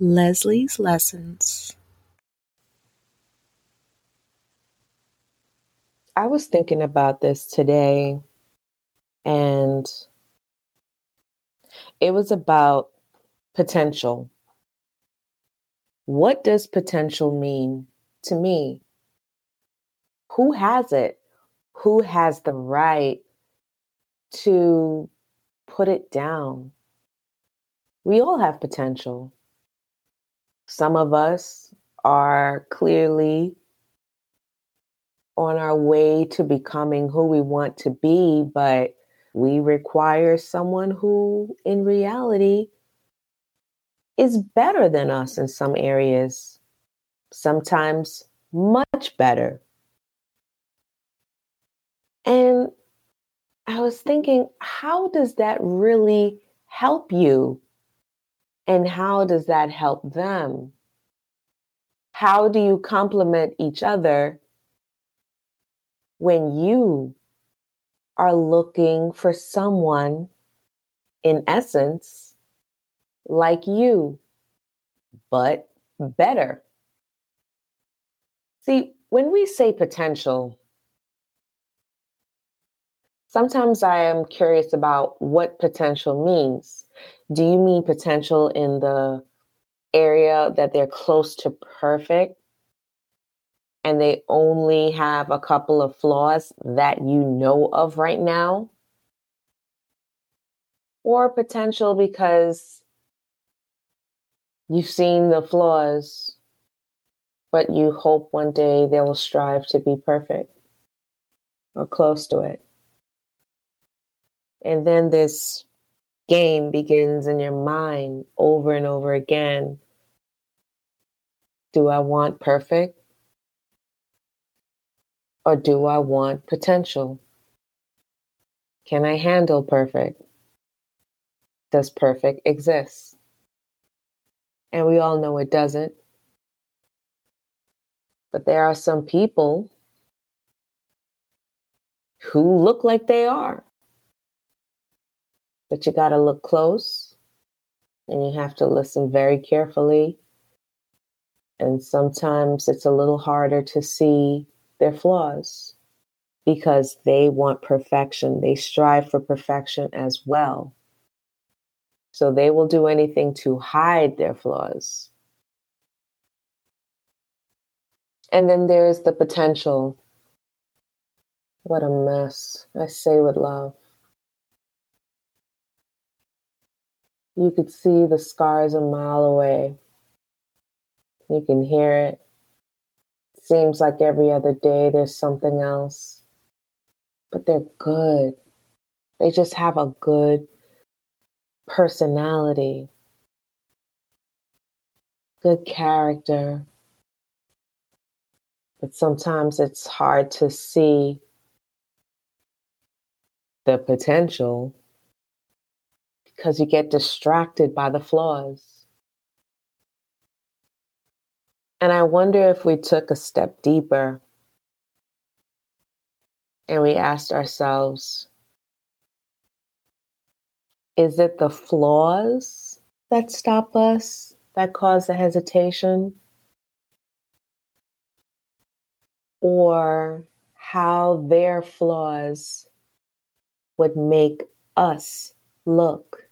Lesley's Lessons. I was thinking about this today, and it was about potential. What does potential mean to me? Who has it? Who has the right to put it down? We all have potential. Some of us are clearly on our way to becoming who we want to be, but we require someone who, in reality, is better than us in some areas, sometimes much better. And I was thinking, how does that really help you? And how does that help them? How do you complement each other when you are looking for someone, in essence, like you, but better? See, when we say potential, sometimes I am curious about what potential means. Do you mean potential in the area that they're close to perfect and they only have a couple of flaws that you know of right now? Or potential because you've seen the flaws, but you hope one day they will strive to be perfect or close to it. And then this game begins in your mind over and over again. Do I want perfect? Or do I want potential? Can I handle perfect? Does perfect exist? And we all know it doesn't. But there are some people who look like they are. But you got to look close and you have to listen very carefully. And sometimes it's a little harder to see their flaws because they want perfection. They strive for perfection as well. So they will do anything to hide their flaws. And then there's the potential. What a mess. I say with love. You could see the scars a mile away. You can hear it. Seems like every other day there's something else. But they're good. They just have a good personality, good character. But sometimes it's hard to see the potential because you get distracted by the flaws. And I wonder if we took a step deeper and we asked ourselves is it the flaws that stop us, that cause the hesitation? Or how their flaws would make us look?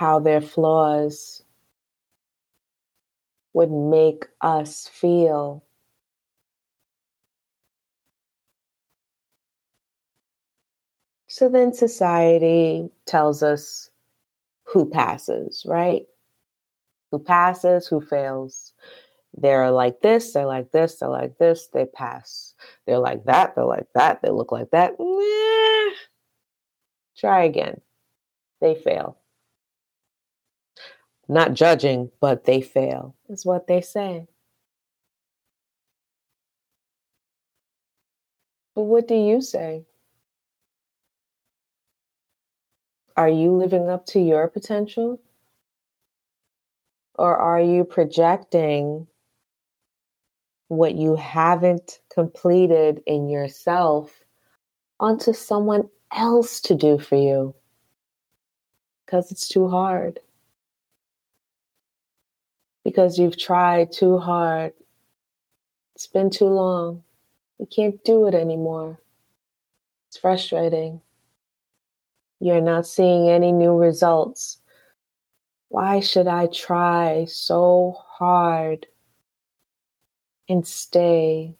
How their flaws would make us feel So then society tells us who passes, right? Who passes, who fails. They're like this, they're like this, they're like this, they pass. They're like that, they're like that, they look like that. Nah. Try again. They fail. Not judging, but they fail, is what they say. But what do you say? Are you living up to your potential? Or are you projecting what you haven't completed in yourself onto someone else to do for you? Because it's too hard. Because you've tried too hard. It's been too long. You can't do it anymore. It's frustrating. You're not seeing any new results. Why should I try so hard and stay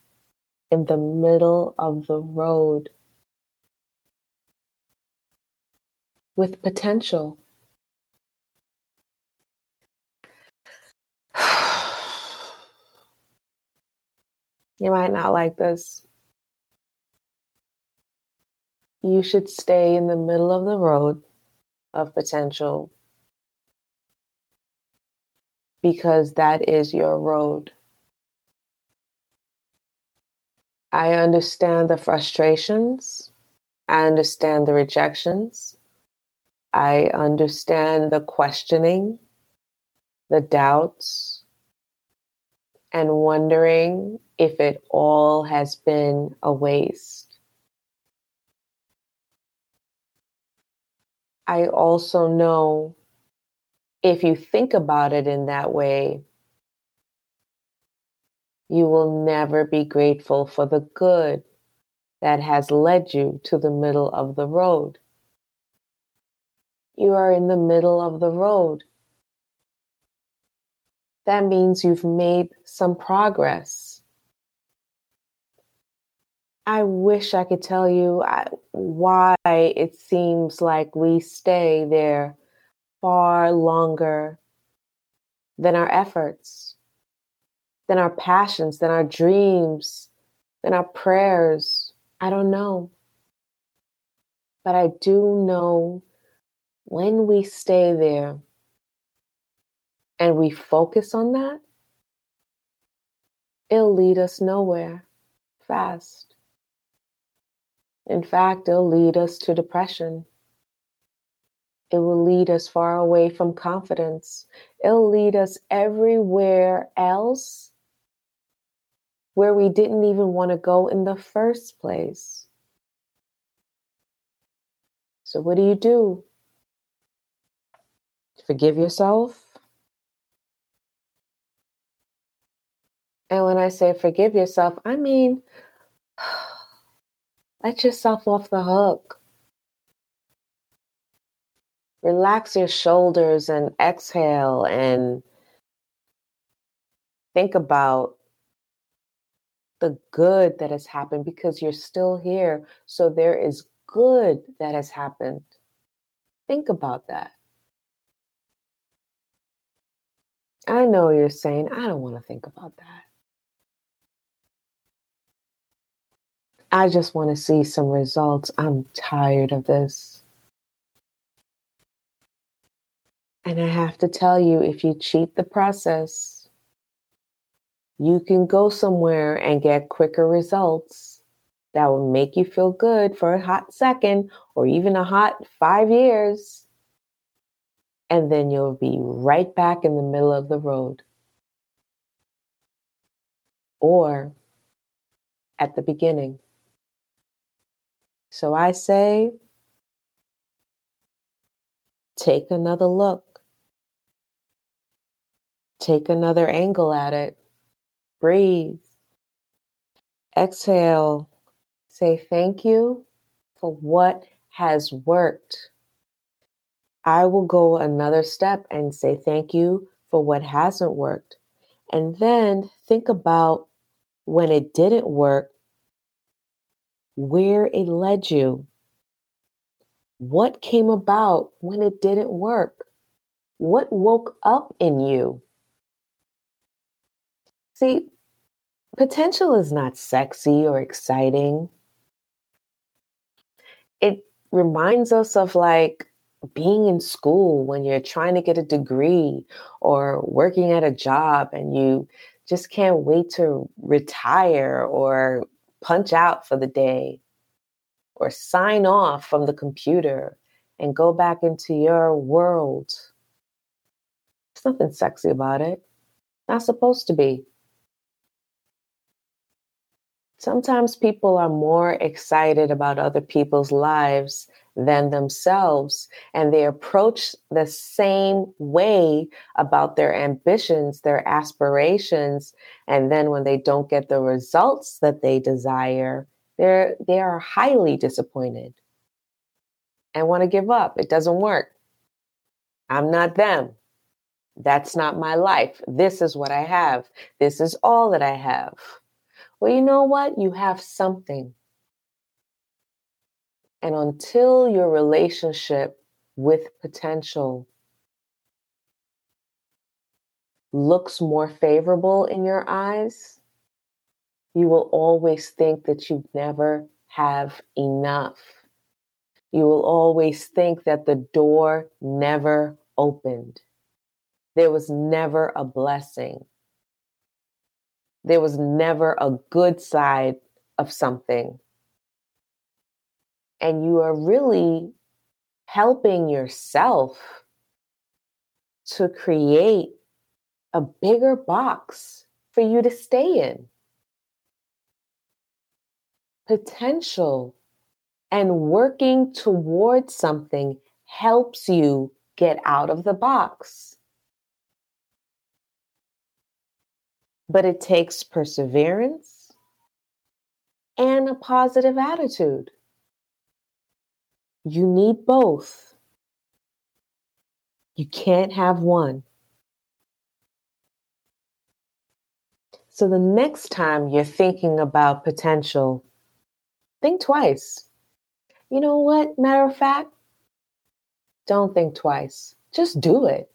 in the middle of the road with potential? You might not like this. You should stay in the middle of the road of potential because that is your road. I understand the frustrations. I understand the rejections. I understand the questioning, the doubts, and wondering if it all has been a waste. I also know if you think about it in that way, you will never be grateful for the good that has led you to the middle of the road. You are in the middle of the road. That means you've made some progress. I wish I could tell you why it seems like we stay there far longer than our efforts, than our passions, than our dreams, than our prayers. I don't know. But I do know when we stay there and we focus on that, it'll lead us nowhere fast. In fact, it'll lead us to depression. It will lead us far away from confidence. It'll lead us everywhere else where we didn't even want to go in the first place. So, what do you do? Forgive yourself? And when I say forgive yourself, I mean let yourself off the hook. Relax your shoulders and exhale and think about the good that has happened because you're still here. So there is good that has happened. Think about that. I know you're saying, I don't want to think about that. I just want to see some results. I'm tired of this. And I have to tell you, if you cheat the process, you can go somewhere and get quicker results that will make you feel good for a hot second or even a hot five years. And then you'll be right back in the middle of the road. Or at the beginning. So I say, take another look. Take another angle at it. Breathe. Exhale. Say thank you for what has worked. I will go another step and say thank you for what hasn't worked. And then think about when it didn't work, where it led you. What came about when it didn't work? What woke up in you? See, potential is not sexy or exciting. It reminds us of like being in school when you're trying to get a degree or working at a job and you just can't wait to retire or punch out for the day or sign off from the computer and go back into your world. There's nothing sexy about it. Not supposed to be. Sometimes people are more excited about other people's lives than themselves and they approach the same way about their ambitions, their aspirations, and then when they don't get the results that they desire, they're they are highly disappointed and want to give up. It doesn't work. I'm not them. That's not my life. This is what I have. This is all that I have. Well, you know what? You have something. And until your relationship with potential looks more favorable in your eyes, you will always think that you never have enough. You will always think that the door never opened. There was never a blessing. There was never a good side of something. And you are really helping yourself to create a bigger box for you to stay in. Potential and working towards something helps you get out of the box. But it takes perseverance and a positive attitude. You need both. You can't have one. So the next time you're thinking about potential, think twice. You know what? Matter of fact, don't think twice. Just do it.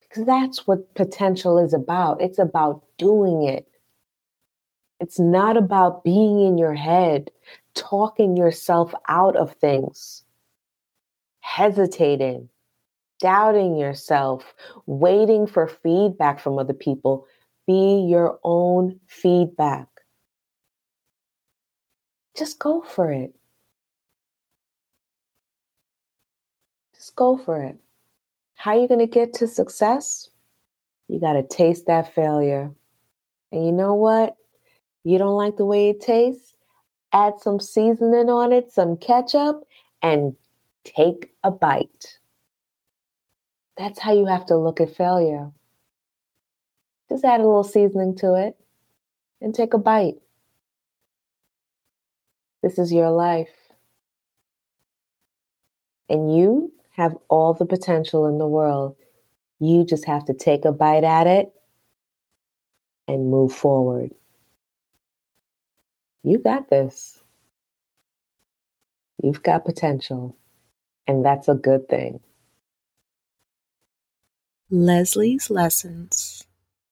Because that's what potential is about. It's about doing it. It's not about being in your head, talking yourself out of things, hesitating, doubting yourself, waiting for feedback from other people. Be your own feedback. Just go for it. Just go for it. How are you going to get to success? You got to taste that failure. And you know what? You don't like the way it tastes? Add some seasoning on it, some ketchup, and take a bite. That's how you have to look at failure. Just add a little seasoning to it and take a bite. This is your life. And you have all the potential in the world. You just have to take a bite at it and move forward. You got this. You've got potential, and that's a good thing. Lesley's Lessons